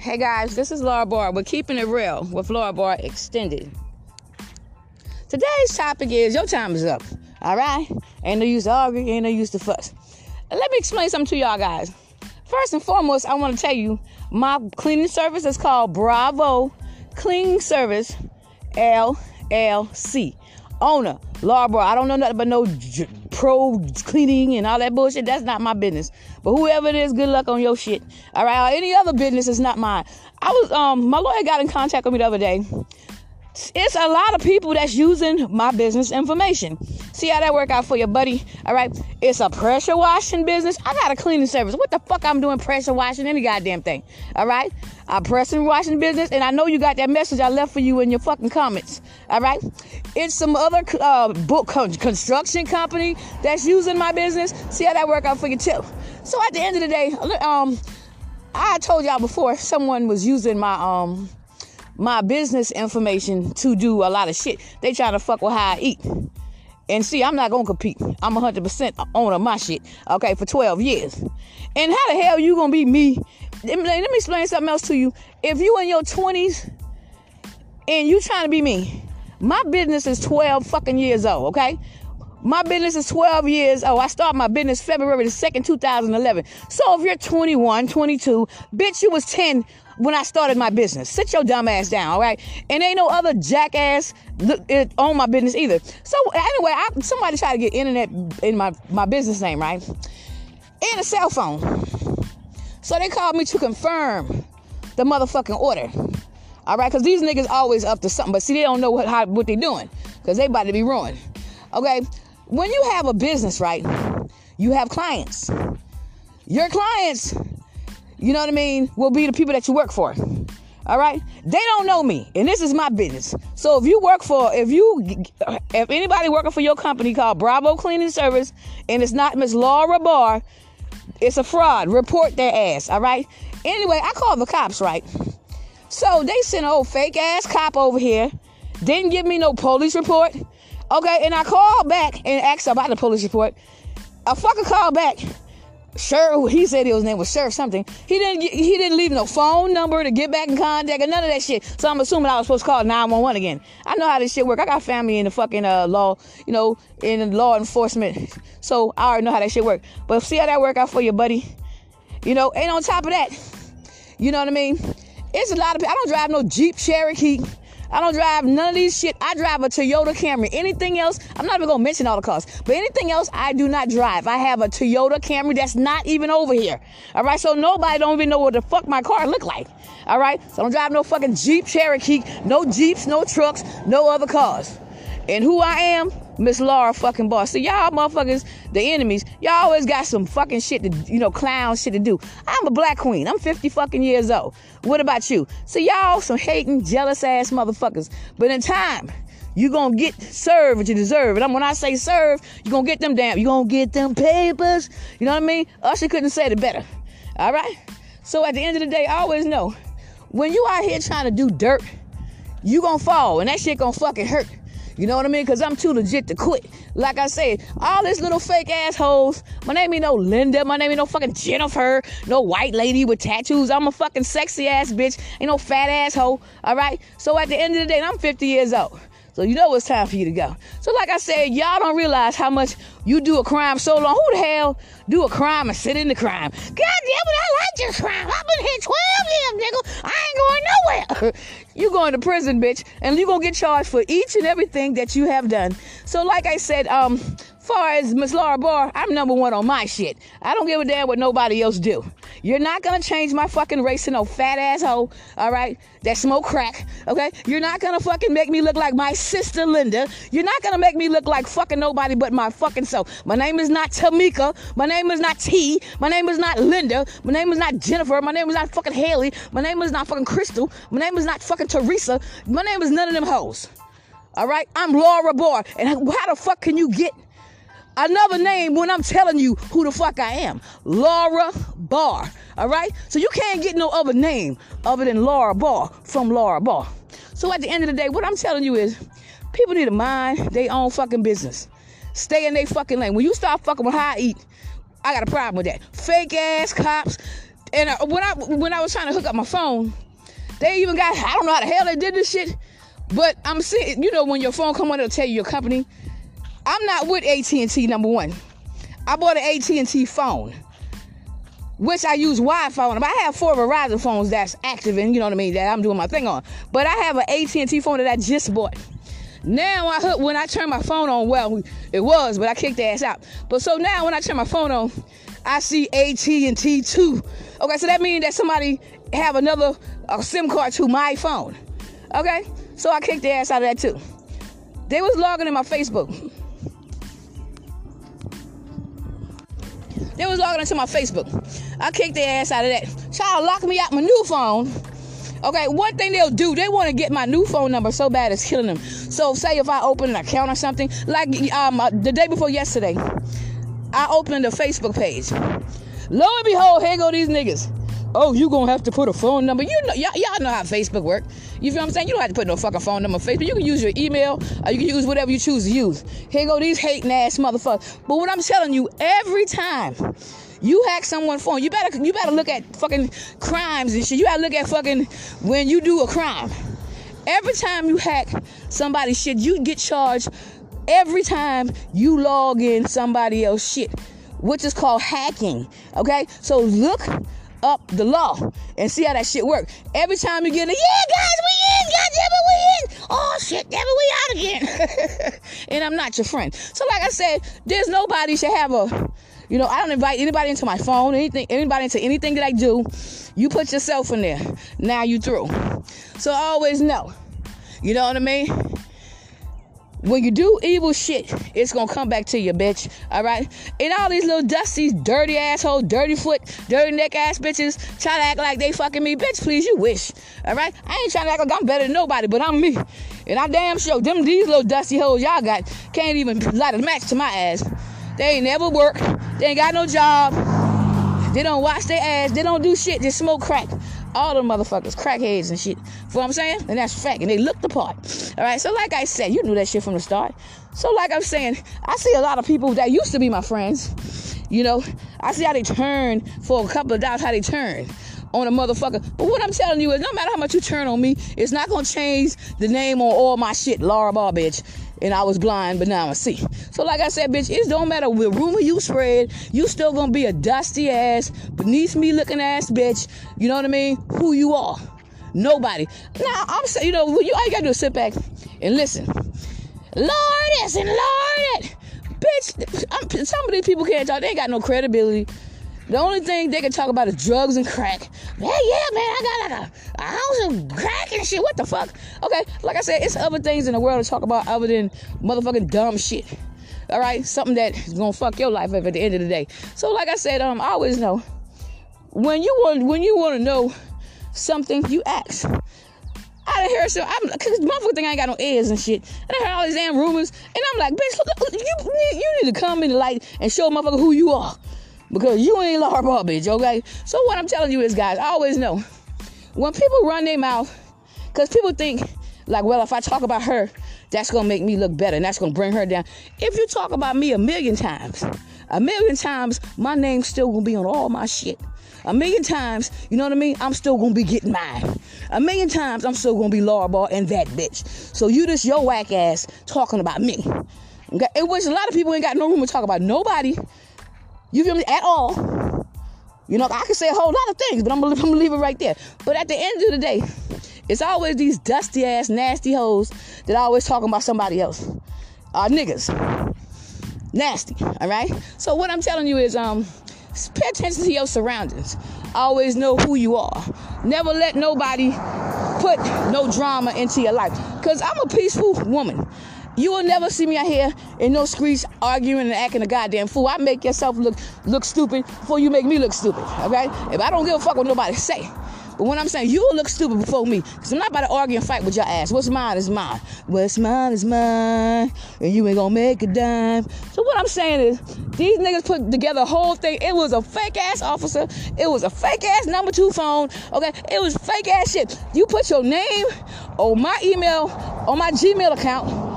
Hey guys, this is Laura Barr. We're keeping it real with Laura Barr Extended. Today's topic is your time is up. All right? Ain't no use to argue, ain't no use to fuss. Let me explain something to y'all guys. First and foremost, I want to tell you my cleaning service is called Bravo Cleaning Service LLC. Owner, Laura Barr. I don't know nothing but no pro cleaning and all that bullshit. That's not my business. But whoever it is, good luck on your shit. All right, any other business is not mine. I was um my lawyer got in contact with me the other day. It's a lot of people that's using my business information. See how that work out for you, buddy? All right. It's a pressure washing business. I got a cleaning service. What the fuck I'm doing pressure washing any goddamn thing? All right. A pressure washing business, and I know you got that message I left for you in your fucking comments. All right. It's some other uh, book construction company that's using my business. See how that work out for you too. So at the end of the day, um, I told y'all before someone was using my um my business information to do a lot of shit. They trying to fuck with how I eat. And see, I'm not gonna compete. I'm 100% owner of my shit. Okay, for 12 years. And how the hell you gonna be me? Let me, let me explain something else to you. If you in your 20s and you trying to be me, my business is 12 fucking years old. Okay, my business is 12 years old. I started my business February the 2nd, 2011. So if you're 21, 22, bitch, you was 10 when I started my business. Sit your dumb ass down, all right? And ain't no other jackass on my business either. So anyway, I, somebody tried to get internet in my, my business name, right? And a cell phone. So they called me to confirm the motherfucking order. All right, because these niggas always up to something, but see, they don't know what, how, what they doing because they about to be ruined. Okay, when you have a business, right, you have clients. Your clients you know what I mean, will be the people that you work for. All right? They don't know me, and this is my business. So if you work for, if you, if anybody working for your company called Bravo Cleaning Service, and it's not Miss Laura Barr, it's a fraud. Report their ass. All right? Anyway, I called the cops, right? So they sent an old fake ass cop over here, didn't give me no police report. Okay, and I called back and asked about the police report. A fucker called back Sheriff, he said his name was Sheriff something. He didn't he didn't leave no phone number to get back in contact or none of that shit. So I'm assuming I was supposed to call 911 again. I know how this shit work. I got family in the fucking uh, law, you know, in law enforcement. So I already know how that shit work. But see how that work out for you, buddy. You know, and on top of that, you know what I mean? It's a lot of. I don't drive no Jeep Cherokee. I don't drive none of these shit. I drive a Toyota Camry. Anything else, I'm not even gonna mention all the cars, but anything else, I do not drive. I have a Toyota Camry that's not even over here. All right, so nobody don't even know what the fuck my car look like. All right, so I don't drive no fucking Jeep Cherokee, no Jeeps, no trucks, no other cars. And who I am, Miss Laura fucking boss. So y'all motherfuckers, the enemies, y'all always got some fucking shit to, you know, clown shit to do. I'm a black queen. I'm 50 fucking years old. What about you? So y'all some hating, jealous ass motherfuckers. But in time, you gonna get served what you deserve. And when I say serve, you gonna get them damn, you gonna get them papers. You know what I mean? Usher couldn't say it better. All right? So at the end of the day, I always know when you out here trying to do dirt, you gonna fall and that shit gonna fucking hurt. You know what I mean? Because I'm too legit to quit. Like I said, all this little fake assholes. My name ain't no Linda. My name ain't no fucking Jennifer. No white lady with tattoos. I'm a fucking sexy ass bitch. Ain't no fat asshole. All right? So at the end of the day, I'm 50 years old. So you know it's time for you to go. So like I said, y'all don't realize how much you do a crime so long. Who the hell do a crime and sit in the crime? God damn it, I like this crime. I've been here 12 years, nigga. you going to prison, bitch, and you're gonna get charged for each and everything that you have done. So like I said, um, far as Miss Laura Barr, I'm number one on my shit. I don't give a damn what nobody else do. You're not gonna change my fucking race to no fat asshole, all right? That smoke crack, okay? You're not gonna fucking make me look like my sister Linda. You're not gonna make me look like fucking nobody but my fucking self. My name is not Tamika. My name is not T. My name is not Linda. My name is not Jennifer. My name is not fucking Haley. My name is not fucking Crystal. My name is not fucking Teresa. My name is none of them hoes. All right? I'm Laura Barr. And how the fuck can you get another name when I'm telling you who the fuck I am. Laura Barr. All right? So you can't get no other name other than Laura Barr from Laura Barr. So at the end of the day, what I'm telling you is people need to mind their own fucking business. Stay in their fucking lane. When you start fucking with how I eat, I got a problem with that. Fake ass cops. And uh, when I when I was trying to hook up my phone, they even got I don't know how the hell they did this shit, but I'm seeing you know when your phone come on, it'll tell you your company. I'm not with AT&T number one. I bought an AT&T phone, which I use Wi-Fi on. I have four Verizon phones that's active and you know what I mean that I'm doing my thing on. But I have an AT&T phone that I just bought. Now I hook when I turn my phone on. Well, it was, but I kicked the ass out. But so now when I turn my phone on, I see AT&T two. Okay, so that means that somebody have another SIM card to my phone. Okay, so I kicked the ass out of that too. They was logging in my Facebook. They was logging into my Facebook. I kicked their ass out of that. Try to lock me out my new phone. Okay, one thing they'll do, they want to get my new phone number so bad it's killing them. So, say if I open an account or something, like um, uh, the day before yesterday, I opened a Facebook page. Lo and behold, here go these niggas. Oh, you gonna have to put a phone number. You know, y'all, y'all know how Facebook work. You feel what I'm saying? You don't have to put no fucking phone number on Facebook. You can use your email or you can use whatever you choose to use. Here go these hating ass motherfuckers. But what I'm telling you, every time you hack someone's phone, you better you better look at fucking crimes and shit. You gotta look at fucking when you do a crime. Every time you hack somebody's shit, you get charged every time you log in somebody else shit, which is called hacking. Okay? So look up the law and see how that shit work. Every time you get in, yeah, guys, we in, goddamn it, we in. Oh shit, damn it, we out again. and I'm not your friend. So like I said, there's nobody should have a you know, I don't invite anybody into my phone, anything, anybody into anything that I do. You put yourself in there. Now you through. So always know. You know what I mean? When you do evil shit, it's gonna come back to you, bitch. All right? And all these little dusty, dirty asshole, dirty foot, dirty neck ass bitches try to act like they fucking me, bitch. Please, you wish. All right? I ain't trying to act like I'm better than nobody, but I'm me. And I damn sure them these little dusty hoes y'all got can't even light a match to my ass. They ain't never work. They ain't got no job. They don't wash their ass. They don't do shit. Just smoke crack. All the motherfuckers, crackheads and shit. Know what I'm saying? And that's fact. And they look the part. All right. So, like I said, you knew that shit from the start. So, like I'm saying, I see a lot of people that used to be my friends. You know, I see how they turn for a couple of dollars, how they turn on a motherfucker. But what I'm telling you is no matter how much you turn on me, it's not gonna change the name on all my shit, Laura Barr, bitch. And I was blind, but now I see. So like I said, bitch, it don't matter what rumor you spread, you still gonna be a dusty ass, beneath me looking ass bitch. You know what I mean? Who you are. Nobody. Now I'm saying, you know, you all you gotta do is sit back and listen. Lord this and Lord it, Bitch, I'm, some of these people can't talk. They ain't got no credibility. The only thing they can talk about is drugs and crack. Yeah, yeah, man, I got like a, a ounce of crack and shit. What the fuck? Okay, like I said, it's other things in the world to talk about other than motherfucking dumb shit. All right, something that is gonna fuck your life up at the end of the day. So, like I said, um, I always know when you want when you want to know something, you ask. I done hear some, I'm, cause motherfucker think I ain't got no ears and shit. And I heard all these damn rumors, and I'm like, bitch, look, you, you need to come in the light and show motherfucker who you are because you ain't Laura Ball, bitch, okay? So what I'm telling you is, guys, I always know when people run their mouth, because people think, like, well, if I talk about her, that's gonna make me look better and that's gonna bring her down. If you talk about me a million times, a million times, my name's still gonna be on all my shit. A million times, you know what I mean? I'm still gonna be getting mine. A million times, I'm still gonna be Laura Ball and that bitch. So you just your whack ass talking about me. Okay? In which a lot of people ain't got no room to talk about nobody. You feel me? At all. You know, I can say a whole lot of things, but I'm gonna, I'm gonna leave it right there. But at the end of the day, it's always these dusty ass, nasty hoes that always talking about somebody else. Uh, niggas. Nasty, all right? So what I'm telling you is, um, pay attention to your surroundings. Always know who you are. Never let nobody put no drama into your life. Cause I'm a peaceful woman. You will never see me out here in no streets arguing and acting a goddamn fool. I make yourself look look stupid before you make me look stupid. Okay? If I don't give a fuck what nobody say. But when I'm saying you look stupid before me, because I'm not about to argue and fight with your ass. What's mine is mine. What's mine is mine. And you ain't gonna make a dime. So what I'm saying is, these niggas put together a whole thing. It was a fake ass officer. It was a fake ass number two phone. Okay? It was fake ass shit. You put your name on my email, on my Gmail account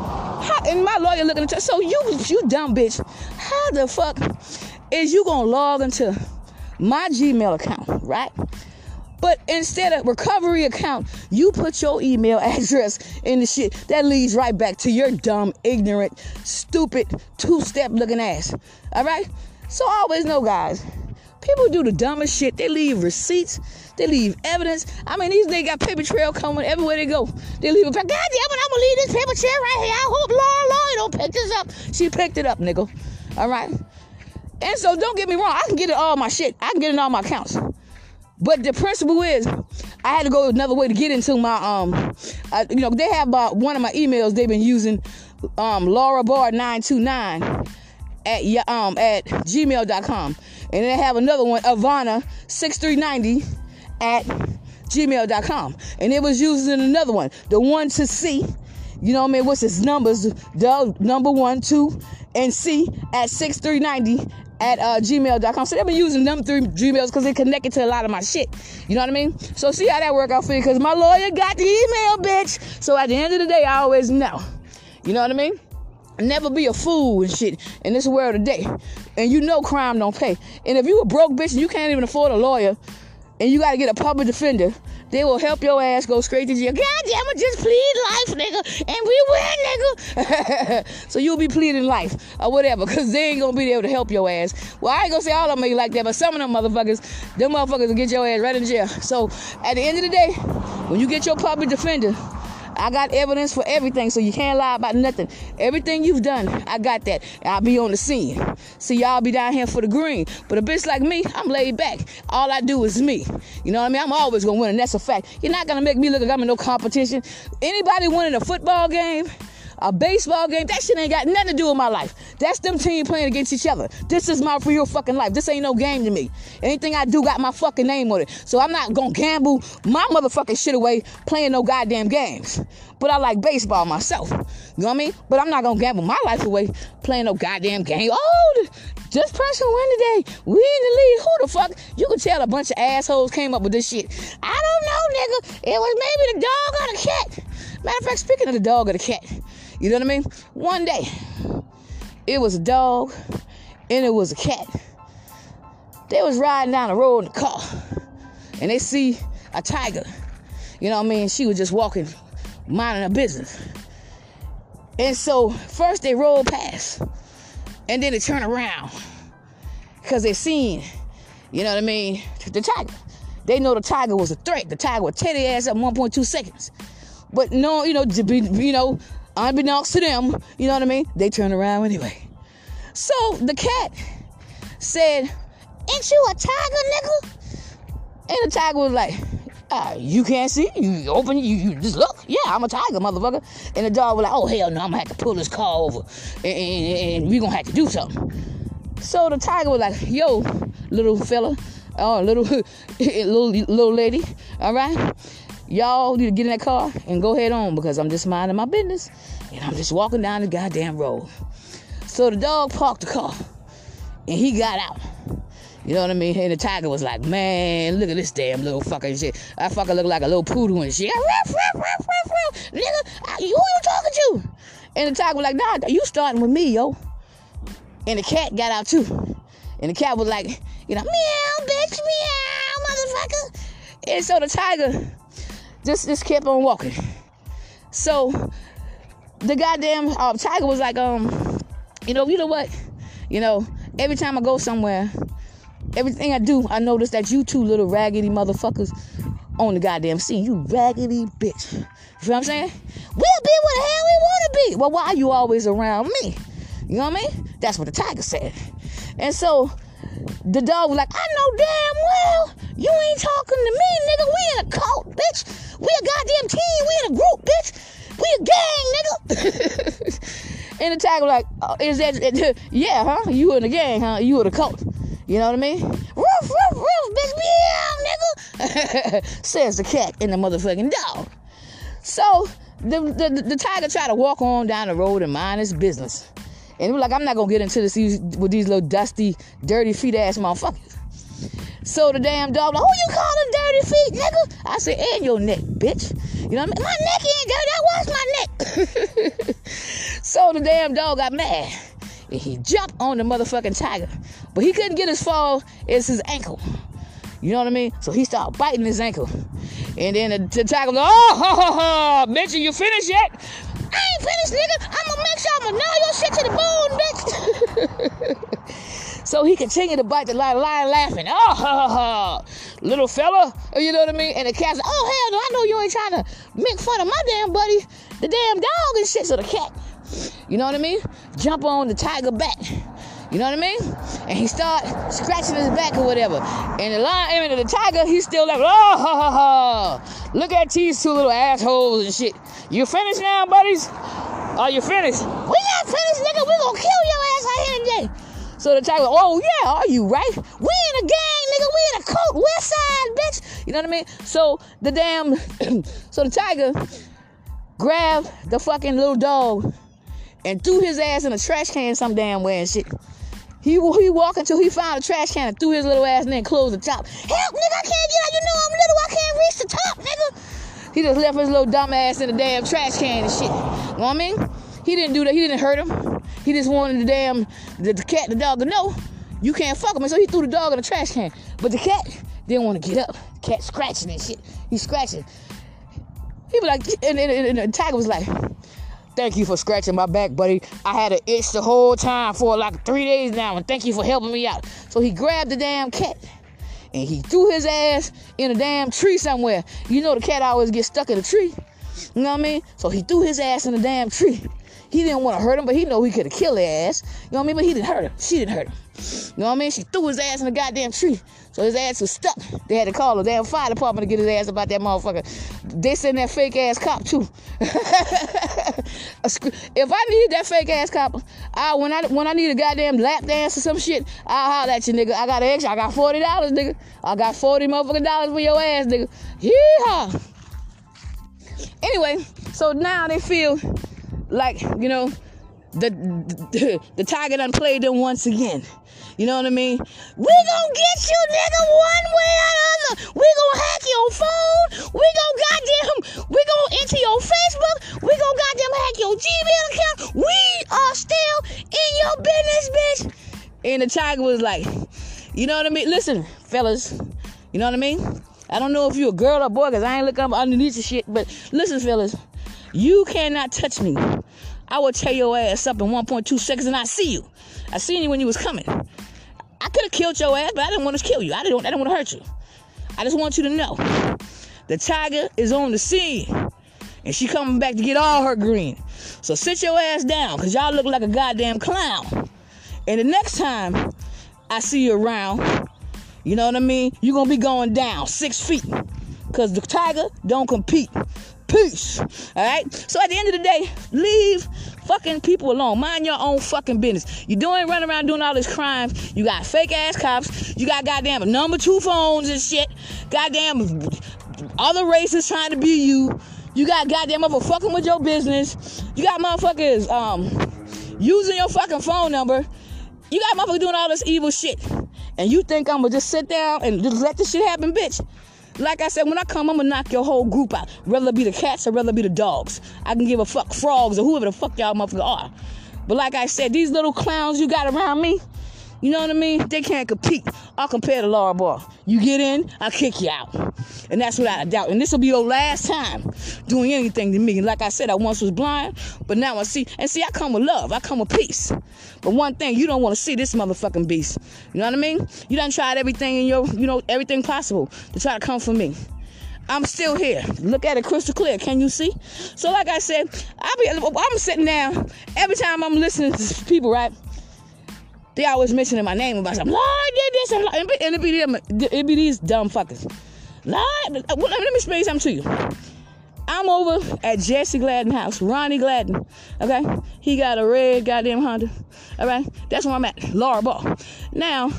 how, and my lawyer looking at so you you dumb bitch. How the fuck is you gonna log into my Gmail account, right? But instead of recovery account, you put your email address in the shit. That leads right back to your dumb, ignorant, stupid, two-step looking ass. All right? So always know, guys, people do the dumbest shit. They leave receipts. They leave evidence. I mean, these niggas got paper trail coming everywhere they go. They leave a God damn it, I'm gonna leave this paper trail right here. I hope Laura Lloyd don't pick this up. She picked it up, nigga. All right? And so don't get me wrong, I can get it all my shit. I can get it all my accounts. But the principle is, I had to go another way to get into my um, I, you know, they have about one of my emails they've been using, um, Laura Barr nine two nine at um at gmail.com, and they have another one, Ivana six three ninety at gmail.com, and it was using another one, the one to see. You know what I mean? What's his numbers? The number one, two, and C at 6390 at uh, gmail.com. So they've been using them three Gmails because they connected to a lot of my shit. You know what I mean? So see how that work out for you because my lawyer got the email, bitch. So at the end of the day, I always know. You know what I mean? Never be a fool and shit in this world today. And you know crime don't pay. And if you a broke bitch and you can't even afford a lawyer and you gotta get a public defender, they will help your ass go straight to jail. God damn it, just plead life, nigga. And we win, nigga. so you'll be pleading life or whatever, because they ain't gonna be able to help your ass. Well, I ain't gonna say all of them like that, but some of them motherfuckers, them motherfuckers will get your ass right in jail. So at the end of the day, when you get your public defender, I got evidence for everything, so you can't lie about nothing. Everything you've done, I got that. I'll be on the scene. See, y'all be down here for the green. But a bitch like me, I'm laid back. All I do is me. You know what I mean? I'm always gonna win, and that's a fact. You're not gonna make me look like I'm in no competition. Anybody winning a football game? A baseball game, that shit ain't got nothing to do with my life. That's them team playing against each other. This is my real fucking life. This ain't no game to me. Anything I do got my fucking name on it. So I'm not gonna gamble my motherfucking shit away playing no goddamn games. But I like baseball myself. You know what I mean? But I'm not gonna gamble my life away playing no goddamn game. Oh, this person win today. We in the lead. Who the fuck? You can tell a bunch of assholes came up with this shit. I don't know, nigga. It was maybe the dog or the cat. Matter of fact, speaking of the dog or the cat, you know what I mean? One day, it was a dog and it was a cat. They was riding down the road in the car and they see a tiger. You know what I mean? She was just walking, minding her business. And so first they rolled past and then they turn around because they seen, you know what I mean, the tiger. They know the tiger was a threat. The tiger would tear their ass up in 1.2 seconds. But no, you know, you know, unbeknownst to them, you know what I mean? They turned around anyway. So the cat said, Ain't you a tiger, nigga? And the tiger was like, ah, you can't see? You open, you, you just look. Yeah, I'm a tiger, motherfucker. And the dog was like, oh, hell no, I'm gonna have to pull this car over and, and, and we gonna have to do something. So the tiger was like, yo, little fella, oh, little, little, little lady, all right? Y'all need to get in that car and go head on because I'm just minding my business and I'm just walking down the goddamn road. So the dog parked the car and he got out. You know what I mean? And the tiger was like, man, look at this damn little fucking shit. I fucking look like a little poodle and shit. Ruff, ruff, ruff, ruff, ruff. Nigga, who you talking to? And the tiger was like, nah, you starting with me, yo. And the cat got out too. And the cat was like, you know, meow, bitch, meow, motherfucker. And so the tiger just just kept on walking. So the goddamn uh, tiger was like, um, you know, you know what, you know, every time I go somewhere, everything I do, I notice that you two little raggedy motherfuckers on the goddamn scene. You raggedy bitch. You know what I'm saying? We'll be what the hell we want to be. Well, why are you always around me? You know what I mean? That's what the tiger said. And so the dog was like, I know damn well you ain't talking to me, nigga. We in a cult, bitch. We a goddamn team. We in a group, bitch. We a gang, nigga. and the tiger was like, oh, is that, yeah, huh? You in the gang, huh? You in a cult. You know what I mean? Roof, roof, roof, bitch, meow, nigga. Says the cat and the motherfucking dog. So the, the, the tiger tried to walk on down the road and mind his business. And he was like, I'm not gonna get into this with these little dusty, dirty feet ass motherfuckers. So the damn dog, like, who you calling dirty feet, nigga? I said, and your neck, bitch. You know what I mean? My neck ain't dirty. I wash my neck. so the damn dog got mad. and he jumped on the motherfucking tiger. But he couldn't get his fall, it's his ankle. You know what I mean? So he started biting his ankle. And then the, the tiger like, oh, ha, ha, ha, bitch, you finished yet? I ain't finished, nigga. I'm gonna make sure I'm gonna gnaw your shit to the bone, bitch. so he continued to bite the lion, lion laughing. Oh, ha, ha, ha. little fella, you know what I mean? And the cat's like, oh, hell no, I know you ain't trying to make fun of my damn buddy, the damn dog and shit. So the cat, you know what I mean? Jump on the tiger back. You know what I mean? And he start scratching his back or whatever. And the lion, I mean, the tiger, he's still like, oh, ha, ha, ha. Look at these two little assholes and shit. You finished now, buddies? Are you finished? We not finished, nigga. We gonna kill your ass out here today. So the tiger, oh yeah, are you right? We in a gang, nigga. We in a coat, west side, bitch. You know what I mean? So the damn, so the tiger grabbed the fucking little dog and threw his ass in a trash can some damn way and shit. He he walked until he found a trash can and threw his little ass and closed the top. Help, nigga, I can't get out. You know I'm little. I can't reach the top, nigga. He just left his little dumb ass in the damn trash can and shit. You know what I mean? He didn't do that. He didn't hurt him. He just wanted the damn the, the cat, the dog to know you can't fuck him. And so he threw the dog in the trash can. But the cat didn't want to get up. The cat scratching and shit. He's scratching. He was like, and, and, and, and the tiger was like, Thank you for scratching my back, buddy. I had an itch the whole time for like three days now, and thank you for helping me out. So he grabbed the damn cat and he threw his ass in a damn tree somewhere. You know the cat always gets stuck in a tree. You know what I mean? So he threw his ass in a damn tree. He didn't want to hurt him, but he know he could have killed their ass. You know what I mean? But he didn't hurt him. She didn't hurt him. You know what I mean? She threw his ass in the goddamn tree. So his ass was stuck. They had to call the damn fire department to get his ass about that motherfucker. They sent that fake ass cop too. if I need that fake ass cop, I when I when I need a goddamn lap dance or some shit, I'll holler at you, nigga. I got an extra. I got forty dollars, nigga. I got forty motherfucking dollars for your ass, nigga. Yeehaw. Anyway, so now they feel like you know the the, the tiger done played them once again. You know what I mean? We gonna get you, nigga, one way or another. We gonna hack your phone. We gonna goddamn, we gonna enter your Facebook. We gonna goddamn hack your Gmail account. We are still in your business, bitch. And the tiger was like, you know what I mean? Listen, fellas, you know what I mean? I don't know if you a girl or boy, cause I ain't looking up underneath the shit. But listen, fellas, you cannot touch me. I will tear your ass up in 1.2 seconds and I see you. I seen you when you was coming. I could have killed your ass, but I didn't want to kill you. I didn't I didn't want to hurt you. I just want you to know. The tiger is on the scene. And she coming back to get all her green. So sit your ass down, cause y'all look like a goddamn clown. And the next time I see you around, you know what I mean? You're gonna be going down six feet. Cause the tiger don't compete. Peace. All right. So at the end of the day, leave fucking people alone. Mind your own fucking business. You doing running around doing all this crime. You got fake ass cops. You got goddamn number two phones and shit. Goddamn other races trying to be you. You got goddamn motherfuckers fucking with your business. You got motherfuckers um using your fucking phone number. You got motherfuckers doing all this evil shit. And you think I'm gonna just sit down and just let this shit happen, bitch? Like I said, when I come, I'm gonna knock your whole group out. It be the cats or it be the dogs. I can give a fuck frogs or whoever the fuck y'all motherfuckers are. But like I said, these little clowns you got around me, you know what I mean? They can't compete. I'll compare to Laura Ball. You get in, I'll kick you out. And that's without a doubt. And this will be your last time doing anything to me. Like I said, I once was blind, but now I see. And see, I come with love. I come with peace. But one thing, you don't want to see this motherfucking beast. You know what I mean? You done tried everything in your, you know, everything possible to try to come for me. I'm still here. Look at it crystal clear. Can you see? So, like I said, I'll be I'm sitting down every time I'm listening to people, right? They always mentioning my name about something. Lord did this and, and it be them, it be these dumb fuckers. Lord, uh, let me explain something to you. I'm over at Jesse Gladden house, Ronnie Gladden. Okay, he got a red goddamn Honda. All right, that's where I'm at, Laura Ball. Now,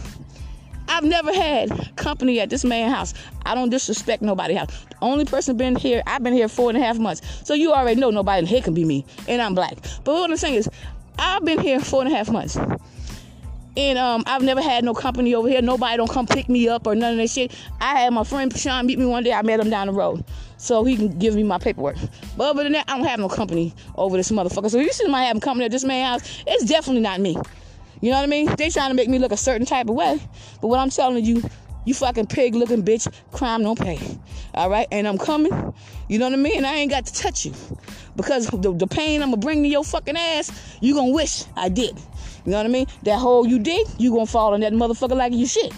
I've never had company at this man's house. I don't disrespect nobody house. The only person been here, I've been here four and a half months. So you already know nobody in here can be me, and I'm black. But what I'm saying is, I've been here four and a half months. And um, I've never had no company over here. Nobody don't come pick me up or none of that shit. I had my friend Sean meet me one day. I met him down the road. So he can give me my paperwork. But other than that, I don't have no company over this motherfucker. So if you see somebody having company at this man's house, it's definitely not me. You know what I mean? They trying to make me look a certain type of way. But what I'm telling you, you fucking pig looking bitch, crime don't pay. All right? And I'm coming. You know what I mean? And I ain't got to touch you. Because the, the pain I'm gonna bring to your fucking ass, you gonna wish I did. You know what I mean? That hole you dig, you gonna fall in that motherfucker like you shit.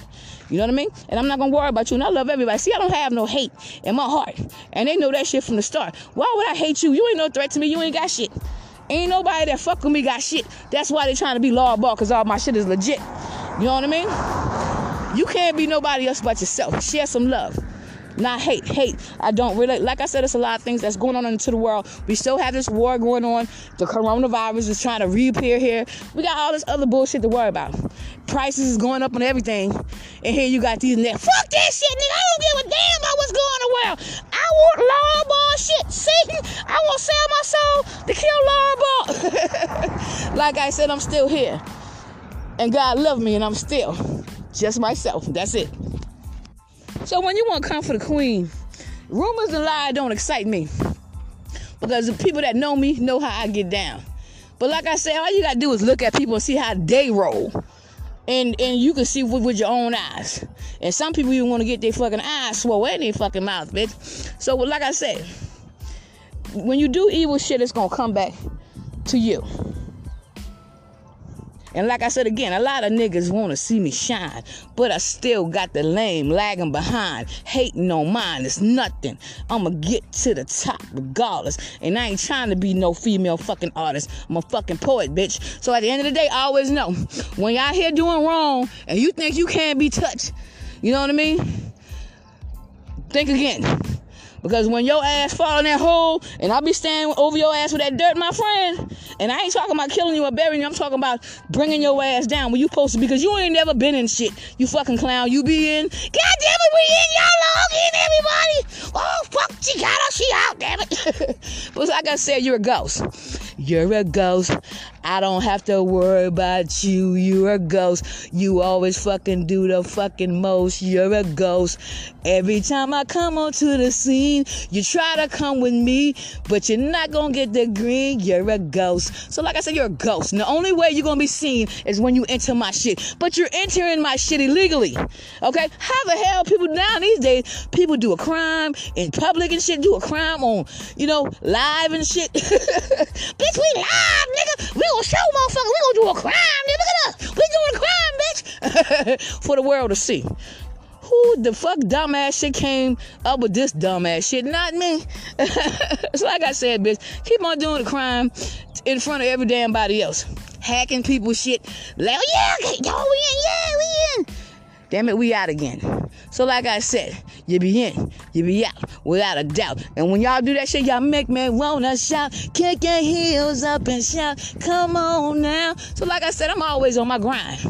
You know what I mean? And I'm not gonna worry about you. And I love everybody. See, I don't have no hate in my heart. And they know that shit from the start. Why would I hate you? You ain't no threat to me. You ain't got shit. Ain't nobody that fuck with me got shit. That's why they trying to be law ball, cause all my shit is legit. You know what I mean? You can't be nobody else but yourself. Share some love not hate. Hate. I don't relate. Like I said, it's a lot of things that's going on into the world. We still have this war going on. The coronavirus is trying to reappear here. We got all this other bullshit to worry about. Prices is going up on everything. And here you got these niggas. Fuck that shit, nigga. I don't give a damn about what's going on around. I want law ball shit. Satan, I want to sell my soul to kill Laura Ball. like I said, I'm still here. And God loved me, and I'm still just myself. That's it. So when you want to come for the queen, rumors and lies don't excite me. Because the people that know me know how I get down. But like I said, all you gotta do is look at people and see how they roll. And and you can see with, with your own eyes. And some people even want to get their fucking eyes swollen in their fucking mouth, bitch. So like I said, when you do evil shit, it's gonna come back to you. And like I said again, a lot of niggas want to see me shine, but I still got the lame lagging behind, hating on mine. It's nothing. I'ma get to the top regardless. And I ain't trying to be no female fucking artist. I'm a fucking poet, bitch. So at the end of the day, I always know when y'all here doing wrong and you think you can't be touched, you know what I mean? Think again. Because when your ass fall in that hole and I be standing over your ass with that dirt, my friend, and I ain't talking about killing you or burying you, I'm talking about bringing your ass down where you supposed to be. Because you ain't never been in shit. You fucking clown. You be in. God damn it, we in. Y'all log in, everybody. Oh, fuck, she got her. She out, damn it. but like I said, you're a ghost. You're a ghost. I don't have to worry about you. You're a ghost. You always fucking do the fucking most. You're a ghost. Every time I come onto the scene, you try to come with me, but you're not gonna get the green. You're a ghost. So, like I said, you're a ghost. And the only way you're gonna be seen is when you enter my shit. But you're entering my shit illegally. Okay? How the hell people now these days, people do a crime in public and shit, do a crime on, you know, live and shit. Bitch, we live, nigga. We gonna show motherfucker. We gonna do a crime, nigga. Look at us. We doing a crime, bitch. For the world to see. Who the fuck dumbass shit came up with this dumbass shit? Not me. it's like I said, bitch. Keep on doing the crime in front of every damn body else. Hacking people's shit. Like, oh, yeah, y'all, we in, yeah, we in. Damn it, we out again. So, like I said, you be in, you be out, without a doubt. And when y'all do that shit, y'all make me wanna shout, kick your heels up and shout, come on now. So, like I said, I'm always on my grind.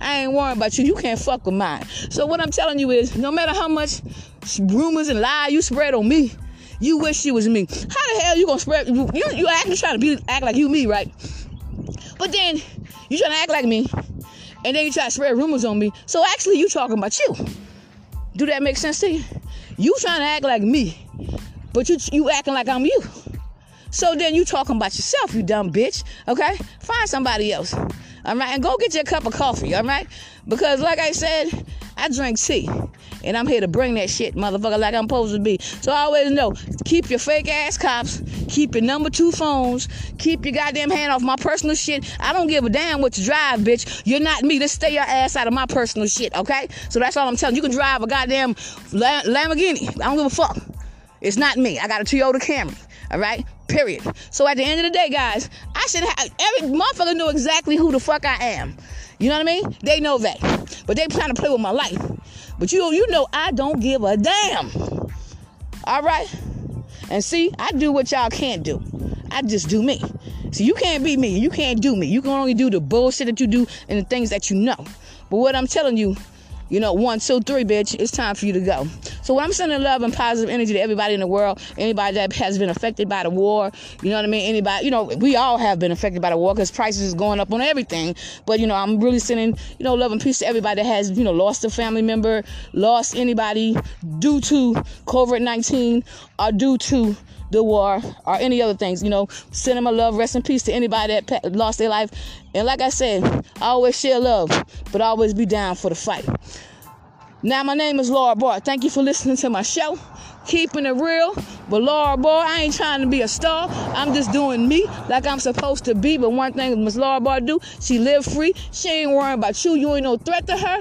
I ain't worrying about you. You can't fuck with mine. So, what I'm telling you is, no matter how much rumors and lies you spread on me, you wish you was me. How the hell you gonna spread? You, you actually trying to be act like you me, right? But then you trying to act like me and then you try to spread rumors on me. So actually, you talking about you. Do that make sense to you? You trying to act like me, but you you acting like I'm you. So then you talking about yourself, you dumb bitch. Okay, find somebody else. All right, and go get your cup of coffee. All right, because like I said, I drink tea. And I'm here to bring that shit, motherfucker, like I'm supposed to be. So I always know, keep your fake ass cops, keep your number two phones, keep your goddamn hand off my personal shit. I don't give a damn what you drive, bitch. You're not me. Just stay your ass out of my personal shit, okay? So that's all I'm telling you. You can drive a goddamn Lamborghini. I don't give a fuck. It's not me. I got a Toyota Camry. All right? Period. So at the end of the day, guys, I should have every motherfucker know exactly who the fuck I am. You know what I mean? They know that. But they trying to play with my life. But you you know I don't give a damn. All right? And see, I do what y'all can't do. I just do me. So you can't be me. You can't do me. You can only do the bullshit that you do and the things that you know. But what I'm telling you, you know, one, two, three, bitch, it's time for you to go. So I'm sending love and positive energy to everybody in the world, anybody that has been affected by the war, you know what I mean? Anybody, you know, we all have been affected by the war because prices is going up on everything. But, you know, I'm really sending, you know, love and peace to everybody that has, you know, lost a family member, lost anybody due to COVID 19 or due to the war or any other things. You know, sending my love, rest in peace to anybody that lost their life. And like I said, I always share love, but always be down for the fight. Now, my name is Laura Barr. Thank you for listening to my show. Keeping it real. But Laura Barr, I ain't trying to be a star. I'm just doing me like I'm supposed to be. But one thing Miss Laura Barr do, she live free. She ain't worrying about you. You ain't no threat to her.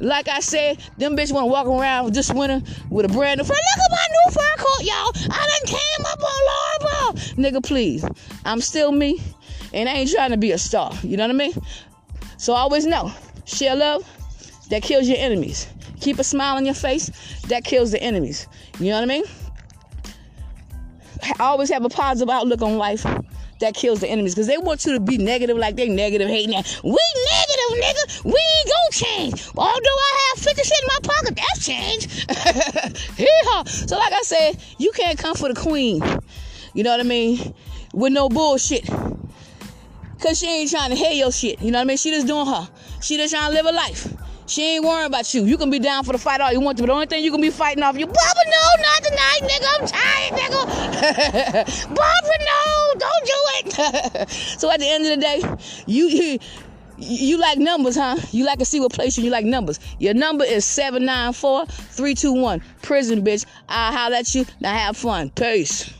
Like I said, them bitch wanna walk around this winter with a brand new fur. Look at my new fur coat, y'all. I done came up on Laura Nigga, please. I'm still me. And I ain't trying to be a star. You know what I mean? So always know, share love that kills your enemies. Keep a smile on your face. That kills the enemies. You know what I mean? Always have a positive outlook on life. That kills the enemies because they want you to be negative, like they negative, hating that. We negative, nigga. We ain't gonna change. Although I have 50 cents in my pocket, that's change. yeah. So, like I said, you can't come for the queen. You know what I mean? With no bullshit. Cause she ain't trying to hear your shit. You know what I mean? She just doing her. She just trying to live a life. She ain't worrying about you. You can be down for the fight all you want to, but the only thing you can be fighting off you, Barbara, no, not tonight, nigga. I'm tired, nigga. Barbara, no, don't do it. so at the end of the day, you, you you like numbers, huh? You like to see what place you you like numbers. Your number is 794-321. Prison, bitch. I'll holler at you. Now have fun. Peace.